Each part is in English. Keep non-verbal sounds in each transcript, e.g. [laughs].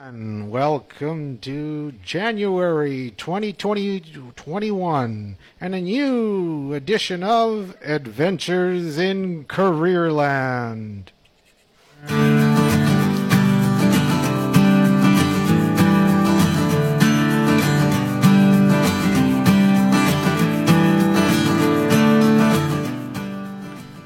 And welcome to January 2021 and a new edition of Adventures in Careerland.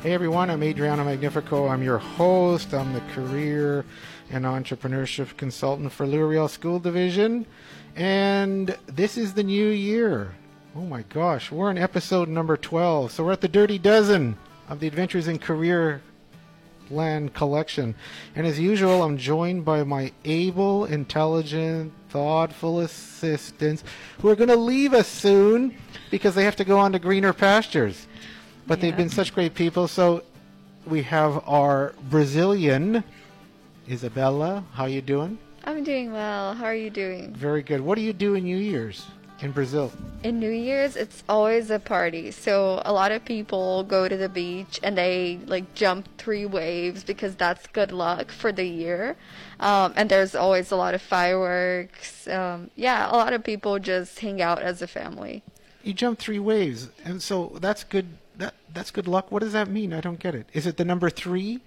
Hey everyone, I'm Adriano Magnifico. I'm your host. I'm the career and entrepreneurship consultant for Louis Riel School Division. And this is the new year. Oh my gosh, we're in episode number 12. So we're at the Dirty Dozen of the Adventures in Career Land collection. And as usual, I'm joined by my able, intelligent, thoughtful assistants who are going to leave us soon because they have to go on to greener pastures. But they've been such great people. So we have our Brazilian Isabella. How you doing? I'm doing well. How are you doing? Very good. What do you do in New Year's in Brazil? In New Year's, it's always a party. So a lot of people go to the beach and they like jump three waves because that's good luck for the year. Um, and there's always a lot of fireworks. Um, yeah, a lot of people just hang out as a family. You jump three waves, and so that's good. That that's good luck. What does that mean? I don't get it. Is it the number three?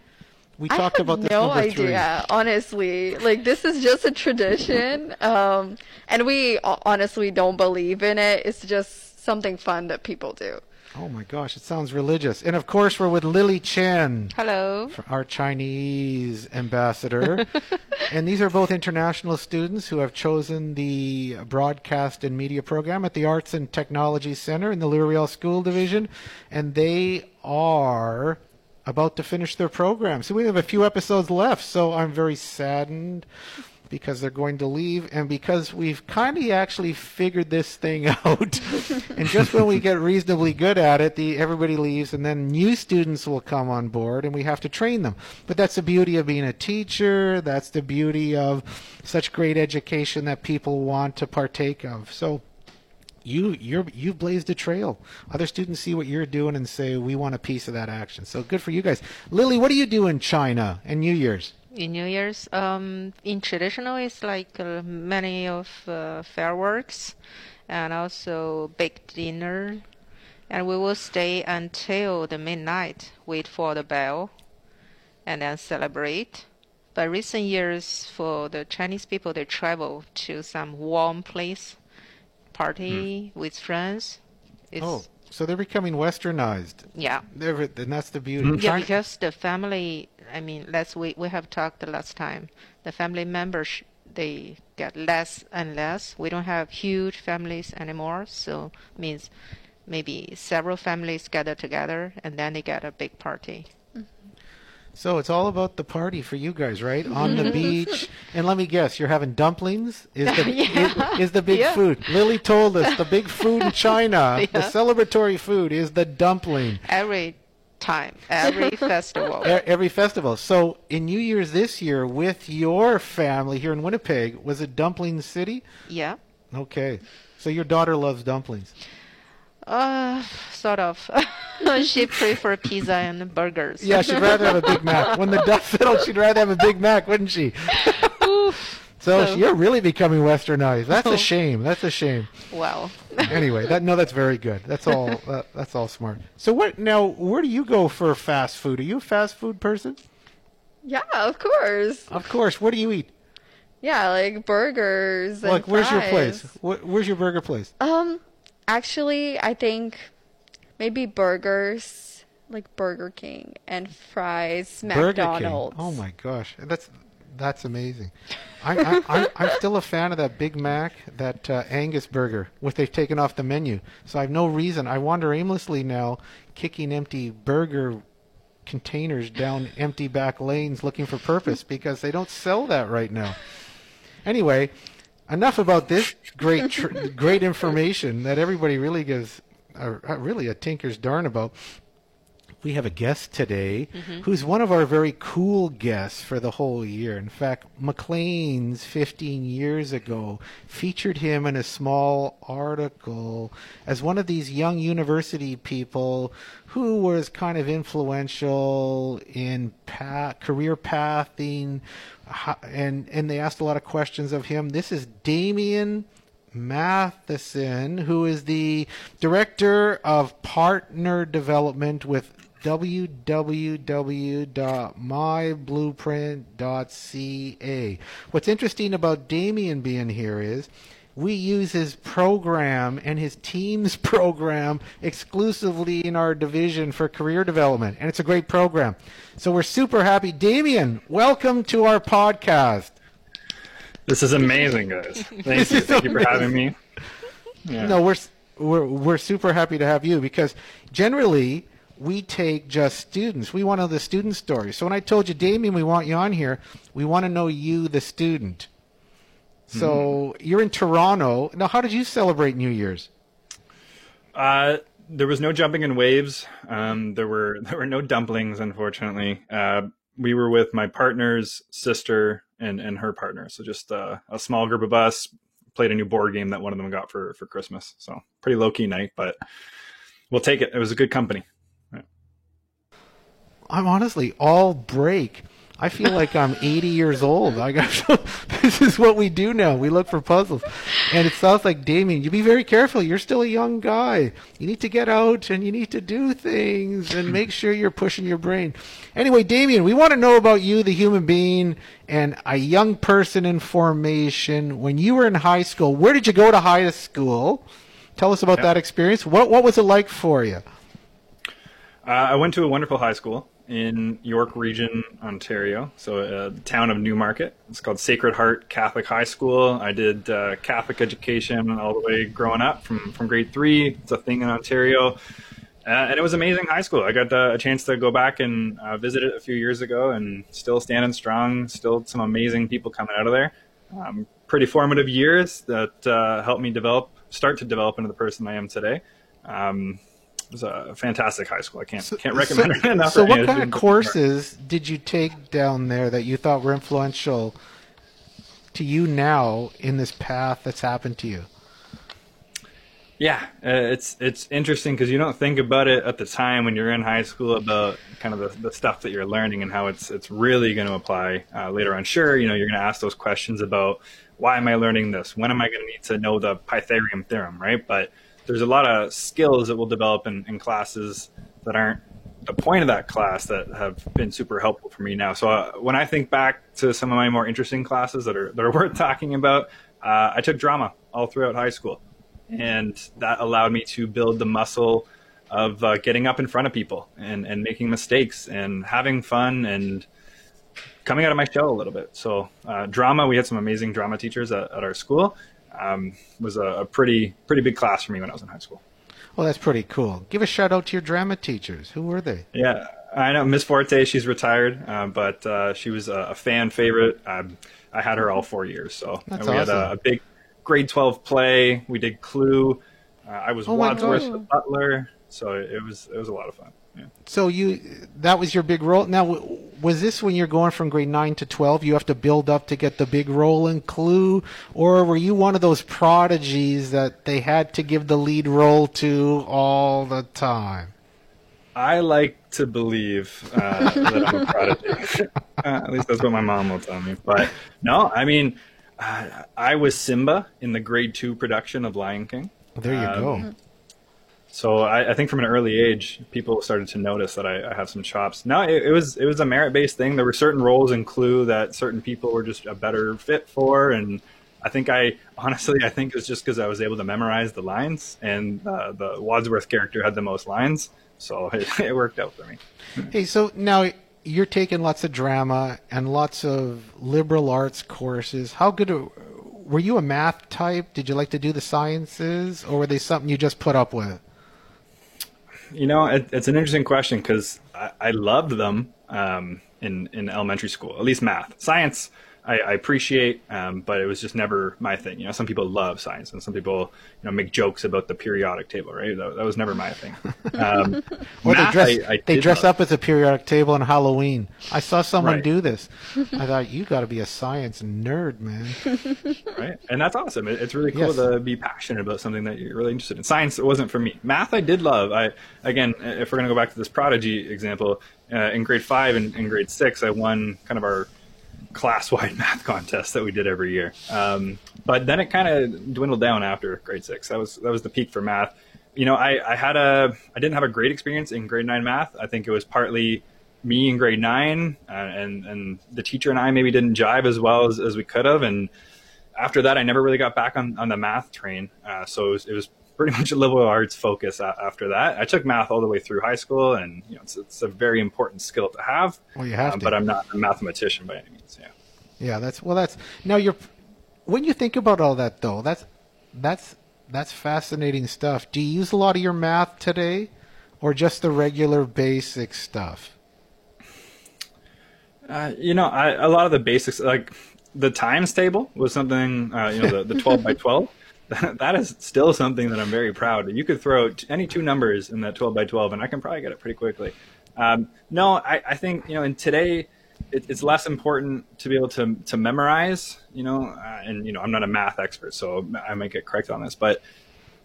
We I talked about this no number idea, honestly. Like this is just a tradition, um, and we honestly don't believe in it. It's just something fun that people do. Oh my gosh, it sounds religious. And of course, we're with Lily Chen, Hello. our Chinese ambassador. [laughs] and these are both international students who have chosen the broadcast and media program at the Arts and Technology Center in the Louis Riel School Division. And they are about to finish their program. So we have a few episodes left. So I'm very saddened because they're going to leave and because we've kind of actually figured this thing [laughs] out. and just when we get reasonably good at it, the everybody leaves and then new students will come on board and we have to train them. But that's the beauty of being a teacher. That's the beauty of such great education that people want to partake of. So you you're you've blazed a trail. Other students see what you're doing and say we want a piece of that action. So good for you guys. Lily, what do you do in China and New Year's? In New Year's, um, in traditional, it's like uh, many of uh, fireworks, and also big dinner, and we will stay until the midnight, wait for the bell, and then celebrate. But recent years, for the Chinese people, they travel to some warm place, party hmm. with friends. It's, Oh, so they're becoming westernized. yeah. They're, and that's the beauty. Hmm. Yeah, because the family, I mean, last week we have talked the last time, the family members, they get less and less. We don't have huge families anymore, so means maybe several families gather together and then they get a big party. So it's all about the party for you guys, right? On the [laughs] beach. And let me guess, you're having dumplings? Is the, [laughs] Yeah. is, is the big Yeah. food. Lily told us the big food in [laughs] China, the celebratory food is the dumpling. Every time, every festival. Every festival. So in New Year's this year with your family here in Winnipeg, was it Dumpling City? Yeah. Okay. So your daughter loves dumplings. Uh, sort of. [laughs] she prefer for pizza and burgers. Yeah, she'd rather have a Big Mac. When the dust [laughs] settled, she'd rather have a Big Mac, wouldn't she? [laughs] Oof. So, So- you're really becoming westernized. That's a shame. That's a shame. Well. Anyway, that no, that's very good. That's all. That, that's all smart. So what now? Where do you go for fast food? Are you a fast food person? Yeah, of course. Of course. What do you eat? Yeah, like burgers. And Like, where's your place? Wh- Where's your burger place? Um, actually, I think maybe burgers, like Burger King, and fries, Burger McDonald's. King. Oh my gosh, that's that's amazing. I, I'm still a fan of that Big Mac, that uh, Angus burger, which they've taken off the menu. So I have no reason. I wander aimlessly now, kicking empty burger containers down [laughs] empty back lanes looking for purpose because they don't sell that right now. Anyway, enough about this great tr- great information that everybody really gives really a tinker's darn about. we have a guest today mm-hmm. who's one of our very cool guests for the whole year. In fact, Maclean's 15 years ago featured him in a small article as one of these young university people who was kind of influential in pa- career pathing, and and they asked a lot of questions of him. This is Damien Matheson, who is the director of partner development with www.myblueprint.ca. What's interesting about Damien being here is we use his program and his team's [laughs] program exclusively in our division for career development, and it's a great program. So we're super happy. Damien, welcome to our podcast. This is amazing, guys. [laughs] Thank you. Thank you for having me. Yeah. No, we're we're we're super happy to have you because generally we take just students. We want to know the student stories. So when I told you, Damien, we want you on here, we want to know you, the student. So you're in Toronto. Now, how did you celebrate New Year's? Uh, there was no jumping in waves. Um, there were [laughs] there were no dumplings, unfortunately. Uh, we were with my partner's sister and and her partner, so just uh, a small group of us played a new board game that one of them got for for Christmas. So pretty low key night, but we'll take it. It was a good company. I'm honestly all break. I feel like I'm 80 years old. I got [laughs] this is what we do now. We look for puzzles, and it sounds like Damien. You be very careful. You're still a young guy. You need to get out and you need to do things and make sure you're pushing your brain. Anyway, Damien, we want to know about you, the human being, and a young person in formation. When you were in high school, where did you go to high school? Tell us about Yeah. that experience. What what was it like for you? Uh, I went to a wonderful high school in York Region, Ontario. So, uh, town of Newmarket. It's called Sacred Heart Catholic High School. I did uh, Catholic education all the way growing up from, from grade three. It's a thing in Ontario. Uh, and it was amazing high school. I got uh, a chance to go back and uh, visit it a few years ago and still standing strong. Still some amazing people coming out of there. Um, pretty formative years that uh, helped me develop, start to develop into the person I am today. Um, was a fantastic high school. I can't can't recommend so, it [laughs] enough. So, what kind of courses did you take down there that you thought were influential to you now in this path that's happened to you? Yeah, uh, it's it's interesting because you don't think about it at the time when you're in high school about kind of the, the stuff that you're learning and how it's it's really going to apply uh, later on. Sure, you know you're going to ask those questions about why am I learning this? When am I going to need to know the Pythagorean theorem, right? But there's a lot of skills that we'll develop in, in classes that aren't the point of that class that have been super helpful for me now. So uh, when I think back to some of my more interesting classes that are that are [laughs] worth talking about, uh, I took drama all throughout high school, and that allowed me to build the muscle of uh, getting up in front of people and and making mistakes and having fun and coming out of my shell a little bit. So uh, drama, we had some amazing drama teachers at, at our school. Um, was a, a pretty pretty big class for me when I was in high school. Well, that's pretty cool. Give a shout out to your drama teachers. Who were they? Yeah, I know Miss Forte. She's retired, uh, but uh, she was a, a fan favorite. Um, I had her all four years, so we had a, a big grade twelve play. We did Clue. Uh, I was Oh Wadsworth the Butler, so it was it was a lot of fun. So you that was your big role. Now, was this when you're going from grade nine to twelve? You have to build up to get the big role in Clue, or were you one of those prodigies that they had to give the lead role to all the time? I like to believe uh, [laughs] that I'm a prodigy. uh, [laughs] at least that's what my mom will tell me. But no, I mean, uh, I was Simba in the grade two production of Lion King. There you Um, go. So I, I think from an early age, people started to notice that I, I have some chops. Now it, it was it was a merit based thing. There were certain roles in Clue that certain people were just a better fit for, and I think I honestly I think it was just because I was able to memorize the lines, and uh, the Wadsworth character had the most lines, so [laughs] it, it worked out for me. Hey, so now you're taking lots of drama and lots of liberal arts courses. How good a- were you a math type? Did you like to do the sciences, or were they something you just put up with? You know, it, it's an interesting question because I, I loved them um, in in elementary school, at least math. Science, I, I appreciate, um, but it was just never my thing. You know, some people love science, and some people you know make jokes about the periodic table. Right? That, that was never my thing. [laughs] Um, Or they dress, I- I they dress up as a periodic table on Halloween. I saw someone Right. do this. I [laughs] thought you got to be a science nerd, man. [laughs] right? And that's awesome. It, it's really cool Yes. to be passionate about something that you're really interested in. Science it wasn't for me. Math I did love. I again, if we're going to go back to this prodigy example, uh, in grade five and in grade six, I won kind of our class-wide [laughs] math contest that we did every year. Um, but then it kind of dwindled down after grade six. That was that was the peak for math. You know, I, I had a I didn't have a great experience in grade nine math. I think it was partly me in grade nine, uh, and and the teacher and I maybe didn't jive as well as, as we could have, and after that, I never really got back on, on the math train. Uh, so it was, it was pretty much a liberal arts focus a- after that. I took math all the way through high school, and you know, it's, it's a very important skill to have. Well, you have um, to. But I'm not a mathematician by any means. Yeah. Yeah, that's well. That's now you're. When you think about all that, though, that's that's that's fascinating stuff. Do you use a lot of your math today, or just the regular basic stuff? Uh, you know, I, a lot of the basics, like the times table, was something. Uh, you know, the, the 12 by [laughs] 12. [laughs] that is still something that I'm very proud. of. You could throw t- any two numbers in that 12 by 12, and I can probably get it pretty quickly. Um, no, I, I think you know, in today, it, it's less important to be able to to memorize. You know, uh, and you know, I'm not a math expert, so I might get correct on this, but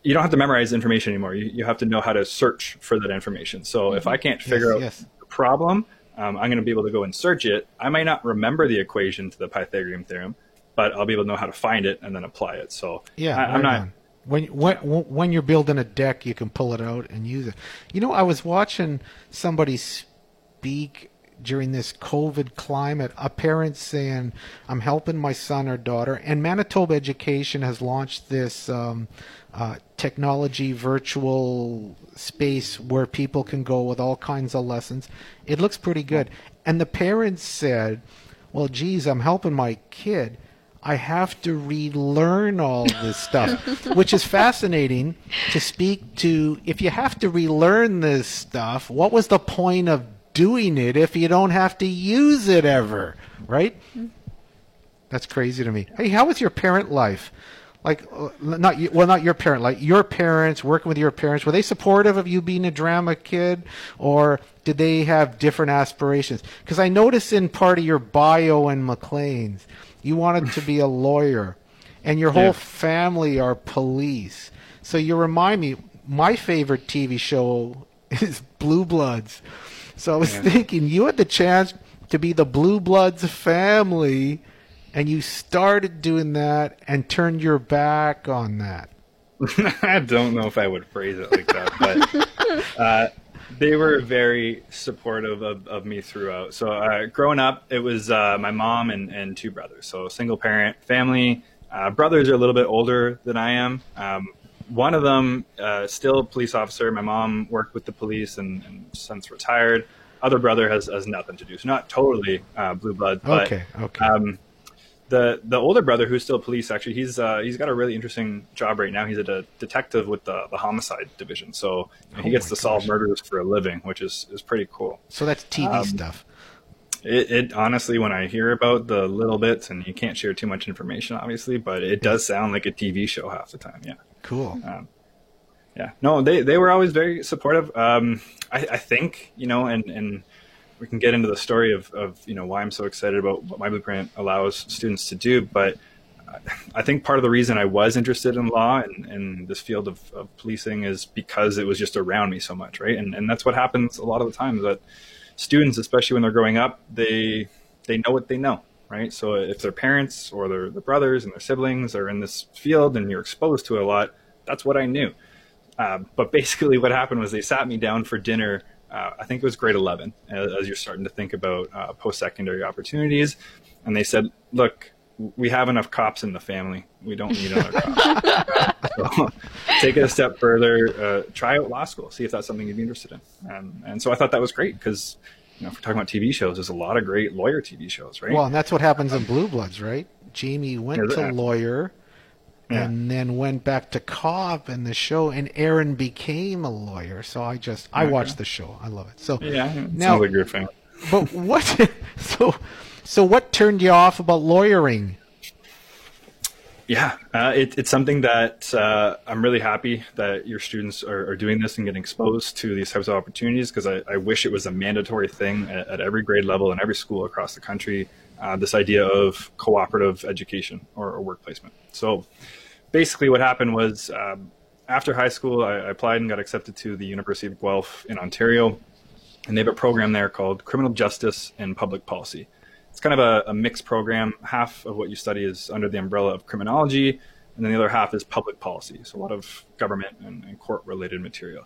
you don't have to memorize information anymore. You, you have to know how to search for that information. So if I can't figure out yes. the problem, um, I'm going to be able to go and search it. I might not remember the equation to the Pythagorean theorem, but I'll be able to know how to find it and then apply it. So Yeah, I, I'm right not. on. When when when you're building a deck, you can pull it out and use it. You know, I was watching somebody speak during this COVID climate. A parent saying, "I'm helping my son or daughter," and Manitoba Education has launched this um, uh, technology virtual space where people can go with all kinds of lessons. It looks pretty good. And the parents said, "Well, geez, I'm helping my kid." I have to relearn all this stuff, which is fascinating to speak to. If you have to relearn this stuff, what was the point of doing it if you don't have to use it ever? Right? That's crazy to me. Hey, how was your parent life? Like, uh, not well, not your parent. Like your parents, working with your parents, were they supportive of you being a drama kid, or did they have different aspirations? Because I noticed in part of your bio in Maclean's, you wanted to be a lawyer, and your whole Yeah. family are police. So you remind me. My favorite TV show [laughs] is Blue Bloods. So I was Yeah. thinking you had the chance to be the Blue Bloods family, and you started doing that and turned your back on that. [laughs] I don't know if I would phrase it like that, but [laughs] uh, they were very supportive of, of me throughout. So, uh, growing up, it was uh, my mom and, and two brothers. So, single parent family. Uh, brothers are a little bit older than I am. Um, one of them uh, still a police officer. My mom worked with the police and, and since retired. Other brother has, has nothing to do. So not totally uh, blue blood. But, Okay, okay. Um, the the older brother who's still police actually he's uh, he's got a really interesting job right now. He's a de- detective with the, the homicide division. So know, he Oh gets to solve murders for a living, which is is pretty cool. So that's TV Um, stuff. It, it honestly, when I hear about the little bits, and you can't share too much information, obviously, but it does sound like a TV show half the time. Yeah. Cool. Yeah, no, they they were always very supportive. Um, I, I think you know, and and we can get into the story of of you know why I'm so excited about what my blueprint allows students to do. But I think part of the reason I was interested in law and, and this field of, of policing is because it was just around me so much, right? And and that's what happens a lot of the times that students, especially when they're growing up, they they know what they know, right? So if their parents or their, their brothers and their siblings are in this field and you're exposed to it a lot, that's what I knew. Uh, but basically, what happened was they sat me down for dinner. Uh, I think it was grade 11, as, as you're starting to think about uh, post secondary opportunities. And they said, Look, we have enough cops in the family. We don't need another cop. [laughs] so, take it a step further. Uh, try out law school. See if that's something you'd be interested in. Um, and so I thought that was great because, you know, if we're talking about TV shows, there's a lot of great lawyer TV shows, right? Well, and that's what happens in Blue Bloods, right? Jamie went to it? lawyer Yeah. and then went back to Cobb and the show, and Erin became a lawyer. So I just I Okay. watched the show. I love it. So yeah, now, sounds like you're a fan. but what? [laughs] So So, what turned you off about lawyering? Yeah, uh, it, it's something that uh, I'm really happy that your students are, are, doing this and getting exposed to these types of opportunities because I, I, wish it was a mandatory thing at, at, every grade level and every school across the country. Uh, this idea of cooperative education or, or, work placement. So, basically, what happened was um, after high school, I, I applied and got accepted to the University of Guelph in Ontario, and they have a program there called Criminal Justice and Public Policy it's kind of a, a, mixed program. Half of what you study is under the umbrella of criminology, and then the other half is public policy. So a lot of government and, and court related material.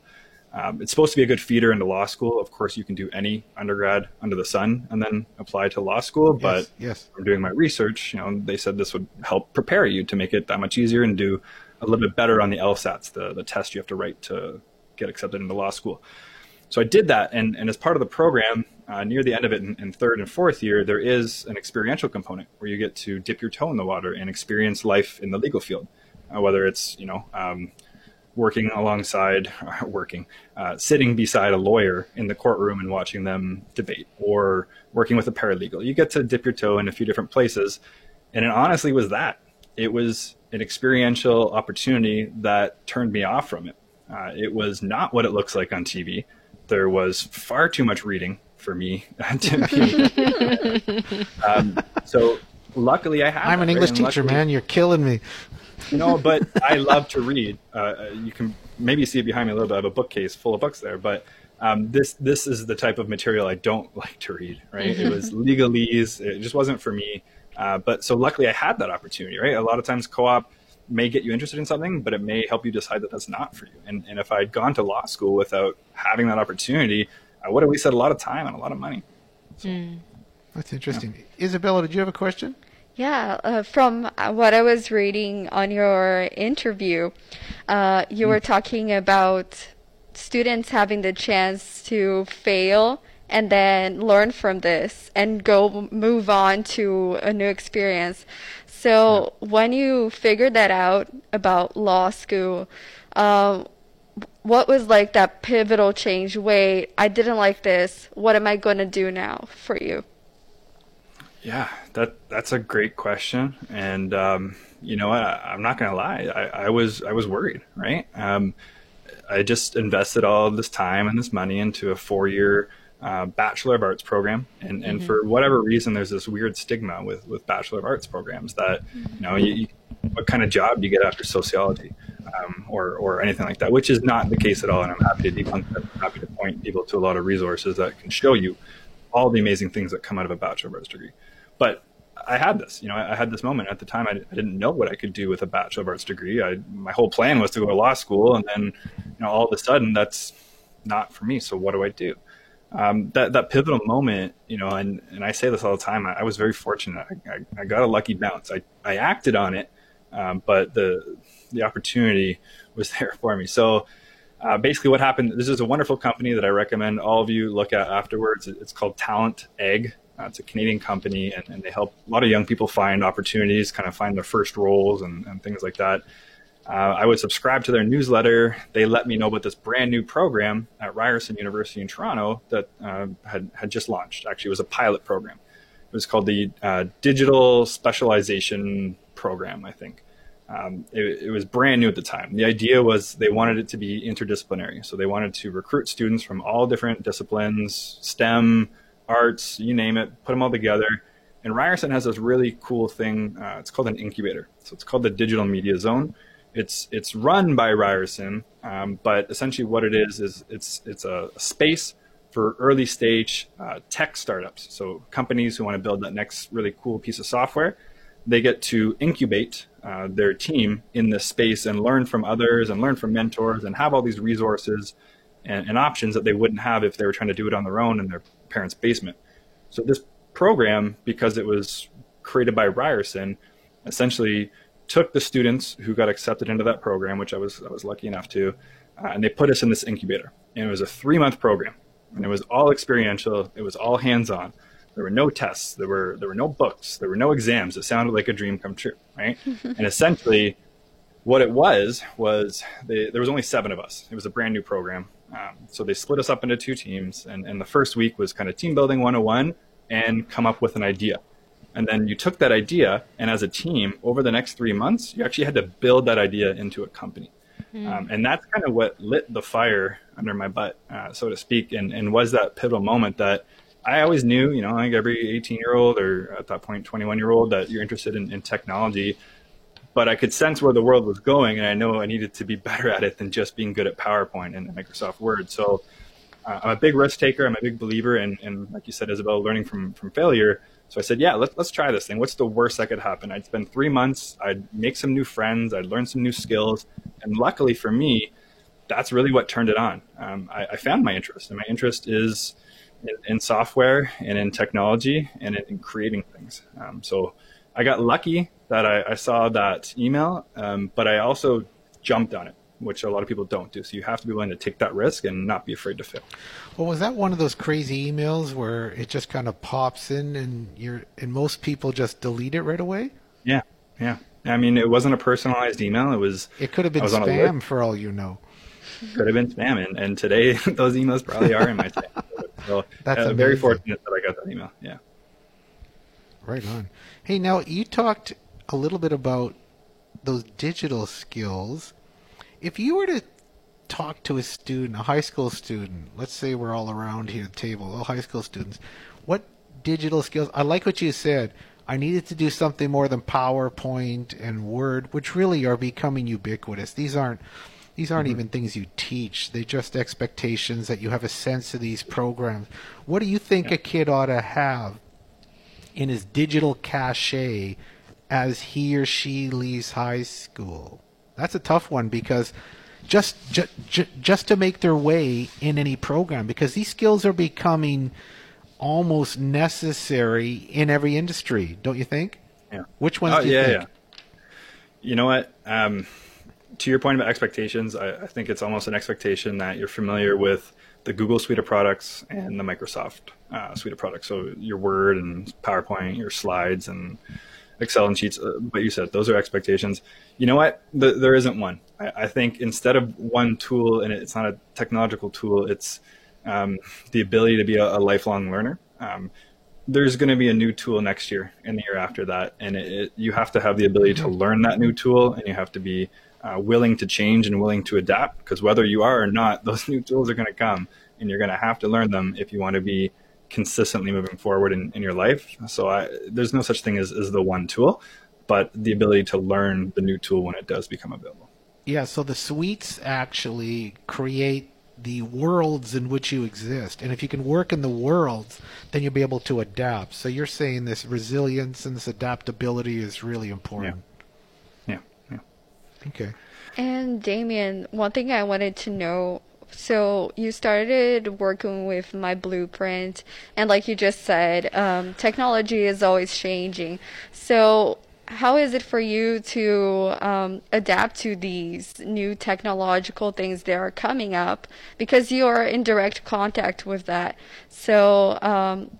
Um, it's supposed to be a good feeder into law school. Of course, you can do any undergrad under the sun and then apply to law school. But yes, yes. from doing my research, you know, they said this would help prepare you to make it that much easier and do a little bit better on the LSATs, the, the test you have to write to get accepted into law school. So I did that, and, and as part of the program, uh, near the end of it in, in, third and fourth year, there is an experiential component where you get to dip your toe in the water and experience life in the legal field, uh, whether it's you know um, working alongside, [laughs] working, uh, sitting beside a lawyer in the courtroom and watching them debate, or working with a paralegal. You get to dip your toe in a few different places, and it honestly was that. It was an experiential opportunity that turned me off from it. Uh, it was not what it looks like on TV there was far too much reading for me [laughs] to be. [laughs] um, so luckily, I have. I'm an English teacher, luckily, man. You're killing me. You know, but I love to read. Uh, you can maybe see it behind me a little bit. I have a bookcase full of books there, but um, this this is the type of material I don't [laughs] like to read. Right? it was [laughs] legalese. It just wasn't for me. Uh, but so luckily, I had that opportunity. Right? A lot of times, co-op may get you interested in something, but it may help you decide that that's not for you. And, and if I'd gone to law school without having that opportunity, I would have wasted a lot of time and a lot of money. So, mm. That's interesting. Yeah. Isabella, did you have a question? Yeah, uh, from what I was reading on your interview, uh, you mm. were talking about students having the chance to fail and then learn from this and go move on to a new experience. So yeah. when you figured that out about law school, um, what was like that pivotal change? Wait, I didn't like this. What am I going to do now for you? Yeah, that that's a great question, and um, you know, I, am not going to lie. I, I, was I was worried, right? Um, I just invested all of this time and this money into a four year uh, Bachelor of Arts program, and and mm-hmm. for whatever reason, there's this weird stigma with with Bachelor of Arts programs that you know you, you, what kind of job do you get after sociology, um, or or anything like that, which is not the case at all. And I'm happy to debunk that. I'm happy to point people to a lot of resources that can show you all the amazing things that come out of a Bachelor of Arts degree. But I had this, you know, I had this moment at the time. I, I, didn't know what I could do with a Bachelor of Arts degree. I, my whole plan was to go to law school, and then, you know, all of a sudden, that's not for me. So what do I do? um, that that pivotal moment, you know, and, and I say this all the time. I, I was very fortunate. I, I, I, got a lucky bounce. I, I acted on it, um, but the the opportunity was [laughs] there for me. So uh, basically, what happened? This is a wonderful company that I recommend all of you look at afterwards. It's called Talent Egg. Uh, it's a Canadian company, and, and, they help a lot of young people find opportunities, kind of find their first roles and, and things like that. Uh, I would subscribe to their newsletter. They let me know about this brand new program at Ryerson University in Toronto that uh, had, had just launched. Actually, it was a pilot program. It was called the uh, Digital Specialization Program, I think. Um, it, it, was brand new at the time. The idea was they wanted it to be interdisciplinary. So they wanted to recruit students from all different disciplines, STEM, arts, you name it, put them all together. And Ryerson has this really cool thing. Uh, it's called an incubator. So it's called the Digital Media Zone it's it's run by Ryerson, um, but essentially what it is is it's it's a space for early stage uh, tech startups. So companies who want to build that next really cool piece of software, they get to incubate uh, their team in this space and learn from others and learn from mentors and have all these resources and, and options that they wouldn't have if they were trying to do it on their own in their parents' basement. So this program, because it was created by Ryerson, essentially took the students who got accepted into that program, which I was I was lucky enough to, uh, and they put us in this incubator. And it was a three month program, and it was all experiential. It was all hands on. There were no tests. There were there were no books. There were no exams. It sounded like a dream come true, right? [laughs] and essentially, what it was was they, there was only seven of us. It was a brand new program, um, so they split us up into two teams. And, and the first week was kind of team building 101 and come up with an idea. And then you took that idea, and as a team, over the next three months, you actually had to build that idea into a company. Mm. Um, and that's kind of what lit the fire under my butt, uh, so to speak, and, and was that pivotal moment that I always knew, you know, like every 18 year old or at that point 21 year old, that you're interested in, in technology. But I could sense where the world was going, and I know I needed to be better at it than just being good at PowerPoint and Microsoft Word. So uh, I'm a big risk taker. I'm a big believer in, in, like you said, Isabel, learning from from failure. So I said, yeah, let, let's try this thing. What's the worst that could happen? I'd spend three months. I'd make some new friends. I'd learn some new skills. And luckily for me, that's really what turned it on. Um, I, I, found my interest, and my interest is in, in software and in technology and in, in creating things. Um, so I got lucky that I, I saw that email, um, but I also jumped on it which a lot of people don't do. So you have to be willing to take that risk and not be afraid to fail. Well, was that one of those crazy emails where it just kind of pops in and you're and most people just delete it right away? Yeah, yeah. I mean, it wasn't a personalized email. It was. It could have been spam for all you know. Could have been spam, and, and today [laughs] those emails probably are in my spam. So [laughs] That's uh, very fortunate that I got that email. Yeah. Right on. Hey, now you talked a little bit about those digital skills if you were to talk to a student, a high school student, let's say we're all around here at the table, all high school students, what digital skills? I like what you said. I needed to do something more than PowerPoint and Word, which really are becoming ubiquitous. These aren't these aren't mm-hmm. even things you teach. They're just expectations that you have a sense of these programs. What do you think yeah. a kid ought to have in his digital cachet as he or she leaves high school? That's a tough one because just ju- ju- just to make their way in any program because these skills are becoming almost necessary in every industry, don't you think? Yeah. Which ones oh, do you yeah, think? Yeah. You know what? Um, to your point about expectations, I, I, think it's almost an expectation that you're familiar with the Google suite of products and the Microsoft uh, suite of products. So your Word and PowerPoint, your slides and Excel and Sheets. Uh, but you said those are expectations. You know what? The, there isn't one. I, I, think instead of one tool, and it's not a technological tool, it's um, the ability to be a, a lifelong learner. Um, there's going to be a new tool next year and the year after that, and it, it, you have to have the ability to learn that new tool, and you have to be uh, willing to change and willing to adapt. Because whether you are or not, [laughs] those new tools are going to come, and you're going to have to learn them if you want to be consistently moving forward in, in your life. So I, there's no such thing as, as the one tool, but the ability to learn the new tool when it does become available. Yeah, so the suites actually create the worlds in which you exist. And if you can work in the worlds, then you'll be able to adapt. So you're saying this resilience and this adaptability is really important. Yeah. Yeah. yeah. Okay. And Damien, one thing I wanted to know so you started working with my blueprint, and like you just said, um, technology is always changing. So how is it for you to um, adapt to these new technological things that are coming up? Because you are in direct contact with that. So, um,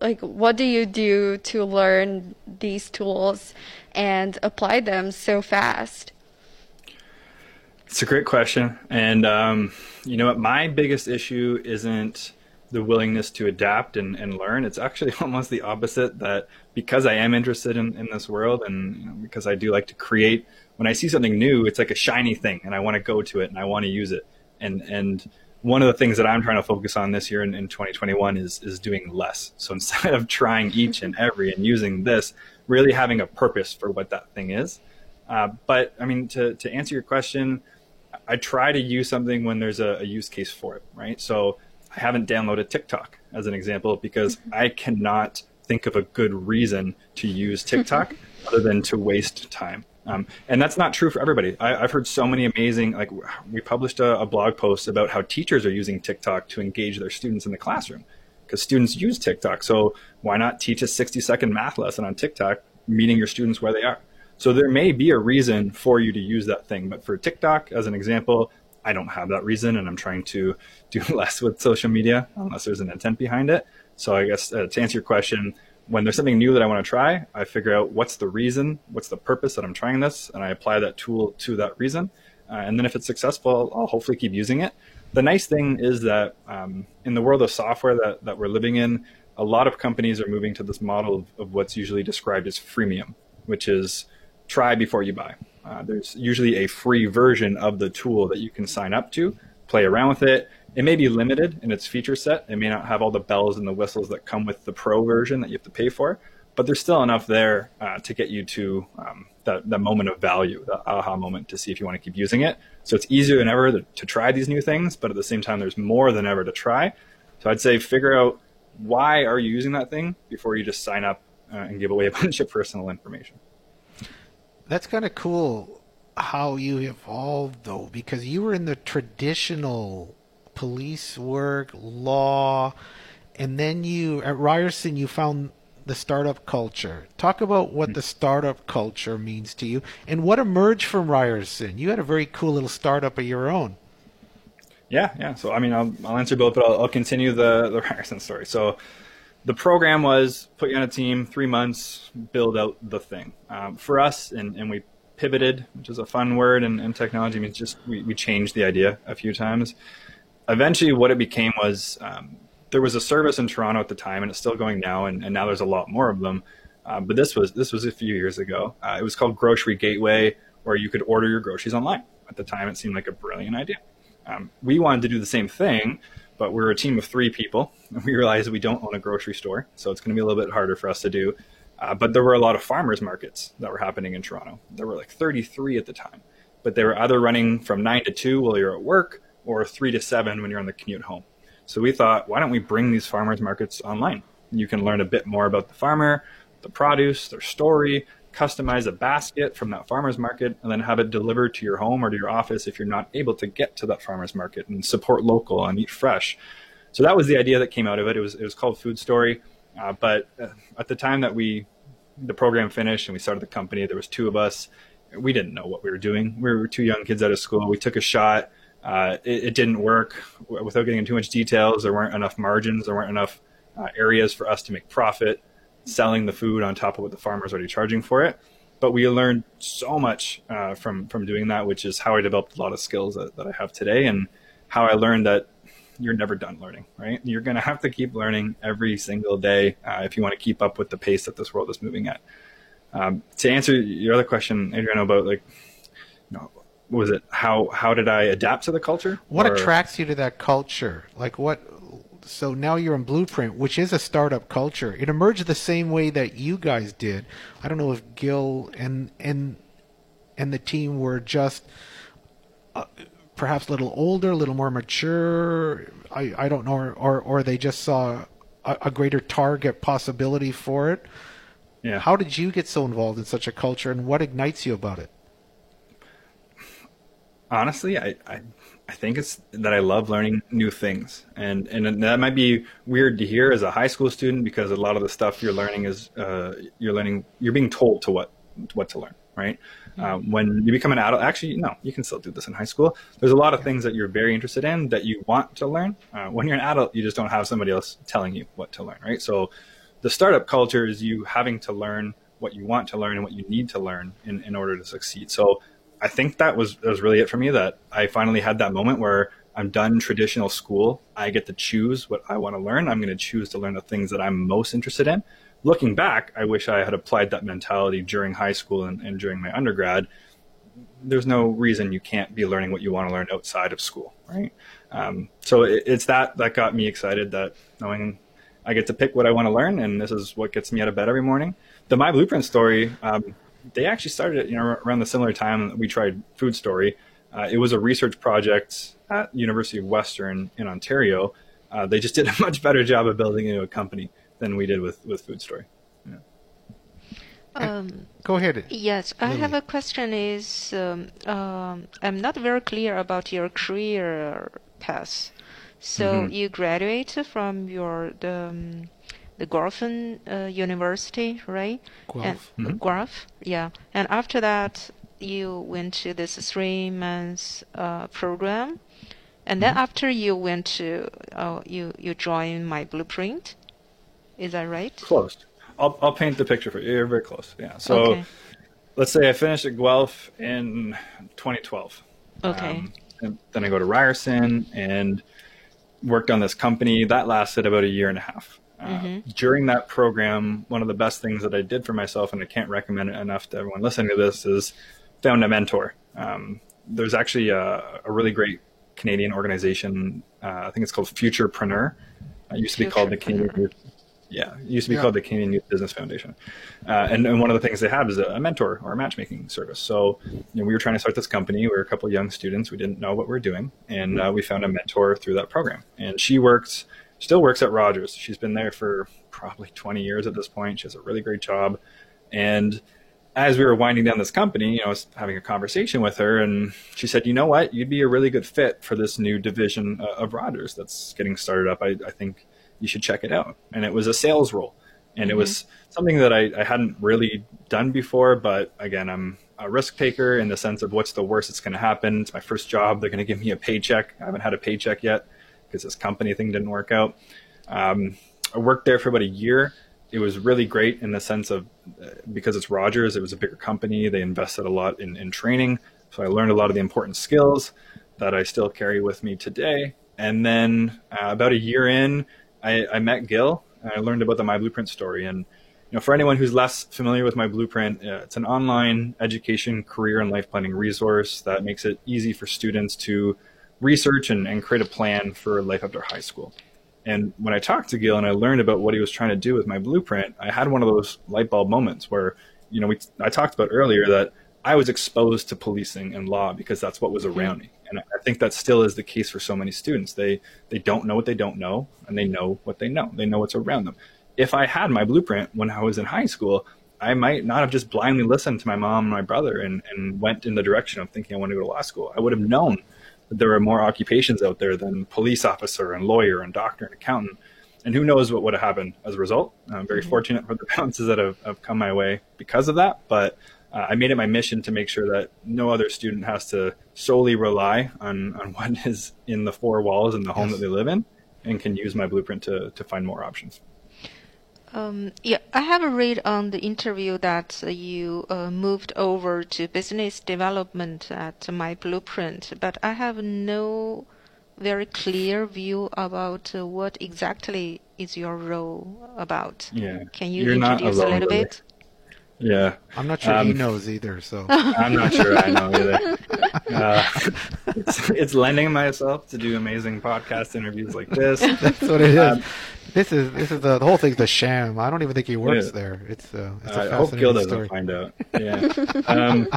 like, what do you do to learn these tools and apply them so fast? It's a great question. And um, you know what? My biggest issue isn't the willingness to adapt and, and learn. It's actually [laughs] almost the opposite that because I am interested in, in this world and you know, because I do like to create, when I see something new, it's like a shiny thing and I want to go to it and I want to use it. And, and one of the things that I'm trying to focus on this year in, in 2021 is, is doing less. So [laughs] instead of trying each and every and using this, really having a purpose for what that thing is. Uh, but I mean, to, to answer your question, I try to use something when there's a, a, use case for it, right? So I haven't downloaded TikTok as an example because mm-hmm. I cannot think of a good reason to use TikTok other than to waste time. Um, and that's not true for everybody. I, have heard so many amazing, like we published a, a blog post about how teachers are using TikTok to engage their students in the classroom because students use TikTok. So why not teach a 60 second math lesson on TikTok, meeting your students where they are? So there may be a reason for you to use that thing. But for TikTok, as an example, I don't have that reason and I'm trying to do [laughs] less with social media unless there's an intent behind it. So I guess uh, to answer your question, when there's something new that I want to try, I figure out what's the reason, what's the purpose that I'm trying this, and I apply that tool to that reason. Uh, and then if it's successful, I'll hopefully keep using it. The nice thing is that um, in the world of software that, that we're living in, a lot of companies are moving to this model of, of what's usually described as freemium, which is try before you buy. Uh, there's usually a free version of the tool that you can sign up to, play around with it. It may be limited in its feature set. It may not have all the bells and the whistles that come with the pro version that you have to pay for, but there's still enough there uh, to get you to um, that, that moment of value, the aha moment to see if you want to keep using it. So it's easier than ever to, to try these new things, but at the same time, there's more than ever to try. So I'd say figure out why are you using that thing before you just sign up uh, and give away a [laughs] bunch of personal information. That's kind of cool how you evolved though, because you were in the traditional police work, law, and then you at Ryerson you found the startup culture. Talk about what hmm. the startup culture means to you and what emerged from Ryerson. You had a very cool little startup of your own. Yeah, yeah. So I mean, I'll, I'll answer both, but I'll, I'll continue the the Ryerson story. So the program was put you on a team, three months, build out the thing. Um, for us, and, and we pivoted, which is a fun word and, in technology, means just we, we changed the idea a few times. Eventually, what it became was um, there was a service in Toronto at the time, and it's still going now, and, and now there's a lot more of them. Uh, but this was this was a few years ago. Uh, it was called Grocery Gateway, where you could order your groceries online. At the time, it seemed like a brilliant idea. Um, we wanted to do the same thing, but we're a team of three people, and we realized we don't own a grocery store, so it's going to be a little bit harder for us to do. Uh, but there were a lot of farmers markets that were happening in Toronto. There were like 33 at the time, but they were either running from nine to two while you're at work, or three to seven when you're on the commute home. So we thought, why don't we bring these farmers markets online? You can learn a bit more about the farmer, the produce, their story, customize a basket from that farmer's market and then have it delivered to your home or to your office if you're not able to get to that farmer's market and support local and eat fresh. So that was the idea that came out of it. It was it was called Food Story, uh, but uh, at the time that we the program finished and we started the company, there was two of us. We didn't know what we were doing. We were two young kids out of school. We took a shot. Uh, it, it, didn't work. Without getting into too much details, there weren't enough margins. There weren't enough uh, areas for us to make profit selling the food on top of what the farmer's already charging for it. But we learned so much uh, from from doing that, which is how I developed a lot of skills that, that I have today, and how I learned that you're never done learning. Right? You're going to have to keep learning every single day uh, if you want to keep up with the pace that this world is moving at. Um, to answer your other question, Adriano, about like, you know, was it how how did I adapt to the culture? What or? attracts you to that culture? Like what so now you're in Blueprint, which is a startup culture. It emerged the same way that you guys did. I don't know if Gil and and and the team were just uh, perhaps a little older, a little more mature. I, I don't know, or, or, or they just saw a, a greater target possibility for it. Yeah. How did you get so involved in such a culture, and what ignites you about it? Honestly, I, I I think it's that I love learning new things, and and that might be weird to hear as a high school student because a lot of the stuff you're learning is uh, you're learning you're being told to what what to learn, right? Uh, when you become an adult, actually, no, you can still do this in high school. There's a lot of things that you're very interested in that you want to learn. Uh, when you're an adult, you just don't have somebody else telling you what to learn, right? So the startup culture is you having to learn what you want to learn and what you need to learn in, in order to succeed. So I think that was that was really it for me. That I finally had that moment where I'm done traditional school. I get to choose what I want to learn. I'm going to choose to learn the things that I'm most interested in. Looking back, I wish I had applied that mentality during high school and, and during my undergrad. There's no reason you can't be learning what you want to learn outside of school, right? Um, so it, it's that that got me excited. That knowing I get to pick what I want to learn, and this is what gets me out of bed every morning. The My Blueprint story. Um, they actually started you know around the similar time that we tried Food Story. Uh, it was a research project at University of Western in Ontario. Uh, they just did a [laughs] much better job of building into a company than we did with with Food Story. Yeah. Um, Go ahead. Yes, Lily. I have a question. Is um, um, I'm not very clear about your career path. So mm-hmm. you graduate from your the um, the Guelph uh, University, right? Guelph. And, mm-hmm. Guelph, yeah. And after that, you went to this three months uh, program, and then mm-hmm. after you went to uh, you you joined my blueprint. Is that right? Close. I'll I'll paint the picture for you. You're very close. Yeah. So. Okay. Let's say I finished at Guelph in 2012. Okay. Um, and then I go to Ryerson and worked on this company that lasted about a year and a half. Uh, during that program, one of the best things that I did for myself, and I can't recommend it enough to everyone listening to this, is found a mentor. Um, there's actually a, a, really great Canadian organization. Uh, I think it's called Futurpreneur. It used to be called the Canadian Yeah, it used to be Yeah. called the Canadian Youth Business Foundation. Uh, and, and one of the things they have is a, a mentor or a matchmaking service. So you know, we were trying to start this company. We were a couple of young students. We didn't know what we were doing, and uh, we found a mentor through that program. And she works, still works at Rogers. She's been there for probably 20 years at this point. She has a really great job, and as we were winding down this company, you know, I was having a conversation with her, and she said, "You know what? You'd be a really good fit for this new division uh, of Rogers that's getting started up. I, I think you should check it out." And it was a sales role, and it was something that I, I hadn't really done before. But again, I'm a risk taker in the sense of what's the worst that's going to happen. It's my first job. They're going to give me a paycheck. I haven't had a paycheck yet because this company thing didn't work out. Um, I worked there for about a year. It was really great in the sense of uh, because it's Rogers, it was a bigger company. They invested a lot in, in training. So I learned a lot of the important skills that I still carry with me today. And then uh, about a year in, I, I met Gil. And I learned about the My Blueprint story. And you know, for anyone who's less familiar with My Blueprint, uh, it's an online education, career, and life planning resource that makes it easy for students to research and, and create a plan for life after high school. And when I talked to Gil and I learned about what he was trying to do with my blueprint, I had one of those light bulb moments where, you know, we, I talked about earlier that I was exposed to policing and law because that's what was mm-hmm. around me. And I think that still is the case for so many students. They, they don't know what they don't know and they know what they know. They know what's around them. If I had my blueprint when I was in high school, I might not have just blindly listened to my mom and my brother and, and went in the direction of thinking I want to go to law school. I would have known there are more occupations out there than police officer and lawyer and doctor and accountant. And who knows what would have happened as a result. I'm very fortunate for the [laughs] bounces that have, have come my way because of that. But uh, I made it my mission to make sure that no other student has to solely rely on, on what is in the four walls in the home Yes. that they live in and can use my blueprint to, to find more options. Um, yeah, I have read on the interview that you uh, moved over to business development at My Blueprint, but I have no very clear view about uh, what exactly is your role about. Yeah. Can you You're introduce a little bit? Yeah. I'm not sure he Um, knows either. So [laughs] I'm not sure I know either. [laughs] Uh, it's, it's lending myself to do amazing podcast interviews like this. [laughs] that's what it is. Um, this is this is the, the whole thing's a sham. I don't even think he works Yeah. there. It's uh, it's a I hope Gil fascinating doesn't story. find out. Yeah. Um,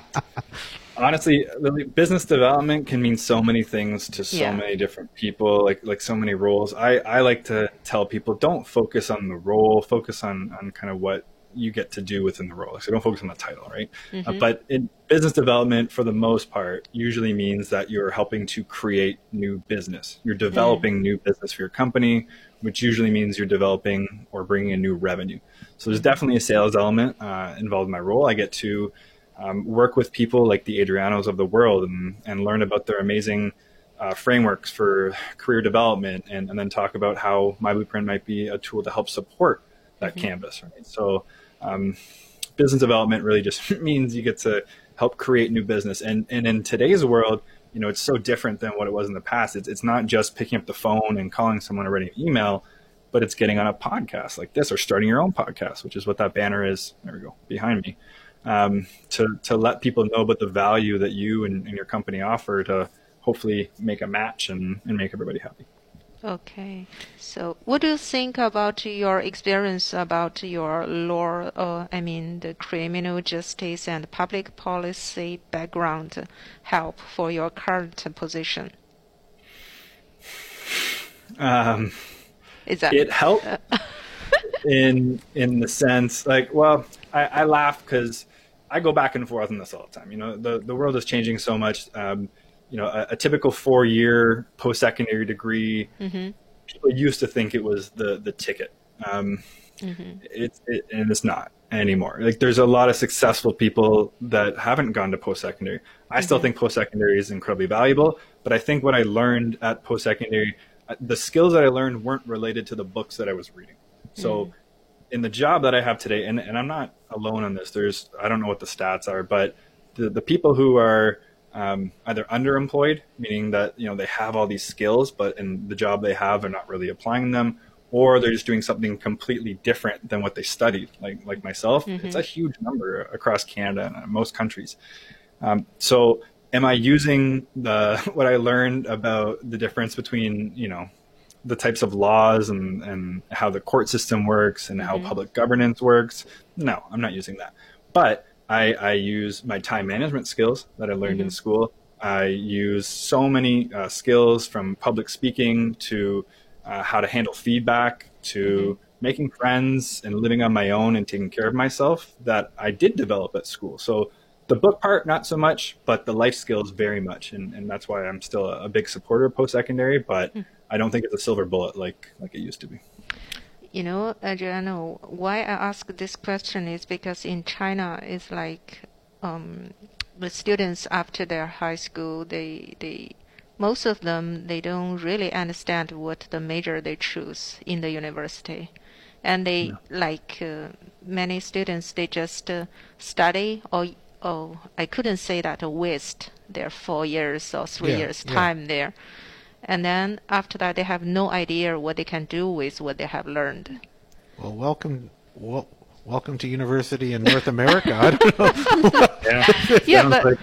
honestly, business development can mean so many things to so Yeah. many different people, like like so many roles. I, I like to tell people don't focus on the role, focus on on kind of what you get to do within the role. So don't focus on the title, right? Uh, but in business development, for the most part, usually means that you're helping to create new business. You're developing new business for your company, which usually means you're developing or bringing in new revenue. So there's definitely a sales element uh, involved in my role. I get to um, work with people like the Adrianos of the world and, and learn about their amazing uh, frameworks for career development and, and then talk about how my blueprint might be a tool to help support that canvas. Right? So um, business development really just [laughs] means you get to help create new business. And, and in today's world, you know, it's so different than what it was in the past. It's, it's not just picking up the phone and calling someone or writing an email, but it's getting on a podcast like this or starting your own podcast, which is what that banner is. There we go, behind me. Um, to, to let people know about the value that you and, and your company offer to hopefully make a match and, and make everybody happy. Okay. So, what do you think about your experience about your law, uh, I mean, the criminal justice and public policy background help for your current position? Um, Is that it helped [laughs] in in the sense like well i, I laugh because i go back and forth on this all the time you know the, the world is changing so much um, you know a, a typical four year post-secondary degree. People used to think it was the the ticket. Um, it's it, and it's not anymore. Like there's a lot of successful people that haven't gone to post-secondary. I still think post-secondary is incredibly valuable but i think what i learned at post-secondary uh, the skills that i learned weren't related to the books that i was reading. So in the job that i have today and, and i'm not alone on this there's i don't know what the stats are but the, the people who are um, either underemployed meaning that you know they have all these skills but in the job they have they're not really applying them or they're just doing something completely different than what they studied. Like like myself, mm-hmm. it's a huge number across Canada and most countries. Um, so am I using the [laughs] what I learned about the difference between you know the types of laws and, and how the court system works and how mm-hmm. public governance works? No, I'm not using that. But I, I use my time management skills that I learned mm-hmm. in school. I use so many uh, skills from public speaking to uh, how to handle feedback to mm-hmm. making friends and living on my own and taking care of myself that I did develop at school. So the book part, not so much, but the life skills very much. And, and that's why I'm still a, a big supporter of post secondary, but mm-hmm. I don't think it's a silver bullet like, like it used to be. You know, Adriano, why I ask this question is because in China, it's like um, the students after their high school, they they most of them they don't really understand what the major they choose in the university. And they like uh, many students they just uh, study or oh i couldn't say that waste their four years or three yeah, years time yeah. there and then after that they have no idea what they can do with what they have learned. Well welcome well welcome to university in North America. I don't know. [laughs] yeah, [laughs] yeah but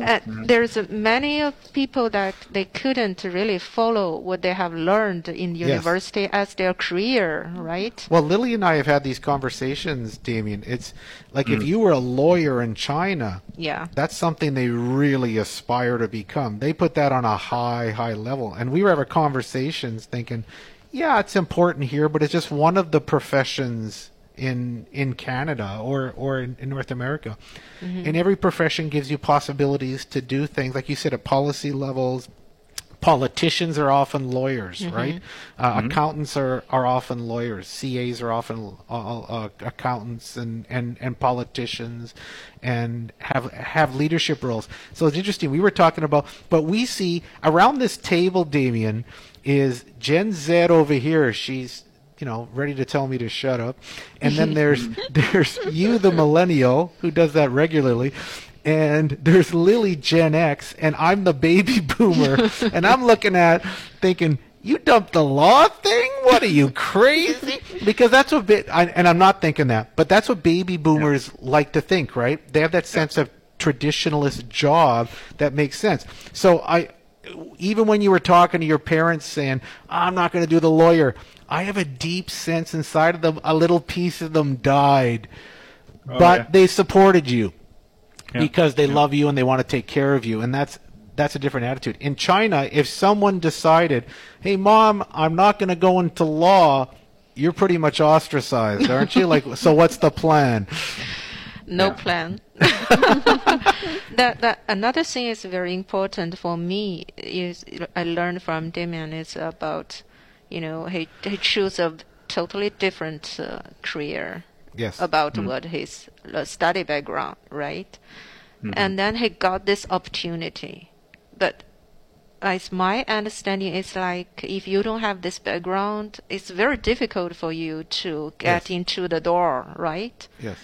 uh, there's many of people that they couldn't really follow what they have learned in university yes. as their career, right? Well, Lily and I have had these conversations, Damien. It's like mm. if you were a lawyer in China, yeah, that's something they really aspire to become. They put that on a high, high level, and we were having conversations thinking. Yeah, it's important here, but it's just one of the professions in in Canada or or in, in North America. Mm-hmm. And every profession gives you possibilities to do things, like you said, at policy levels. Politicians are often lawyers, mm-hmm. right? Uh, mm-hmm. Accountants are, are often lawyers. CAs are often uh, uh, accountants and, and, and politicians, and have have leadership roles. So it's interesting. We were talking about, but we see around this table, Damien, is Gen Z over here. She's you know, ready to tell me to shut up. [laughs] And then there's [laughs] there's you, the millennial, who does that regularly. And there's Lily Gen X, and I'm the baby [laughs] boomer, and I'm looking at thinking, you dumped the law thing? What are you crazy? Because that's what, bit, I, and I'm not thinking that, but that's what baby boomers yeah. like to think, right? They have that sense of traditionalist job that makes sense. So I, even when you were talking to your parents saying, I'm not going to do the lawyer, I have a deep sense inside of them, a little piece of them died, oh, but yeah. they supported you yeah. because they yeah. love you and they want to take care of you, and that's that's a different attitude. In China, if someone decided, "Hey, mom, I'm not going to go into law," you're pretty much ostracized, aren't you? like, so what's the plan? No plan. [laughs] that, that another thing is very important for me is I learned from Damien is about you know, he he chose a totally different uh, career. Yes. About mm. what his uh, study background, right? Mm-hmm. And then he got this opportunity, but as my understanding is like if you don't have this background, it's very difficult for you to get yes. into the door, right? Yes.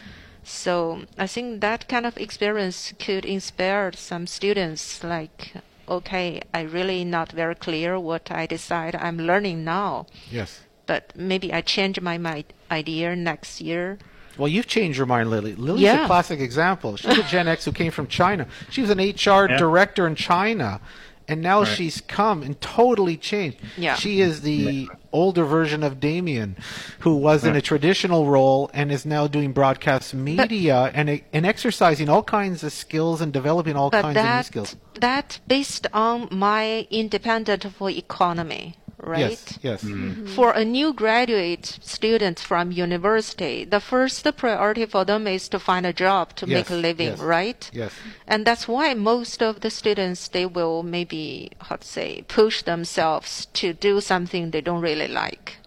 So I think that kind of experience could inspire some students like okay, I really not very clear what I decide I'm learning now. Yes. But maybe I change my, my idea next year. Well, you've changed your mind, Lily. Lily's yeah. a classic example. She's a Gen X who came from China. She was an HR yeah. director in China and now right. she's come and totally changed. Yeah. She is the older version of Damien, who was in a traditional role and is now doing broadcast media but, and and exercising all kinds of skills and developing all kinds that, of new skills. That based on my independent for economy right? Yes. yes. Mm-hmm. For a new graduate student from university, the first priority for them is to find a job to yes. make a living, yes. right? Yes. And that's why most of the students they will maybe how to say push themselves to do something they don't really like.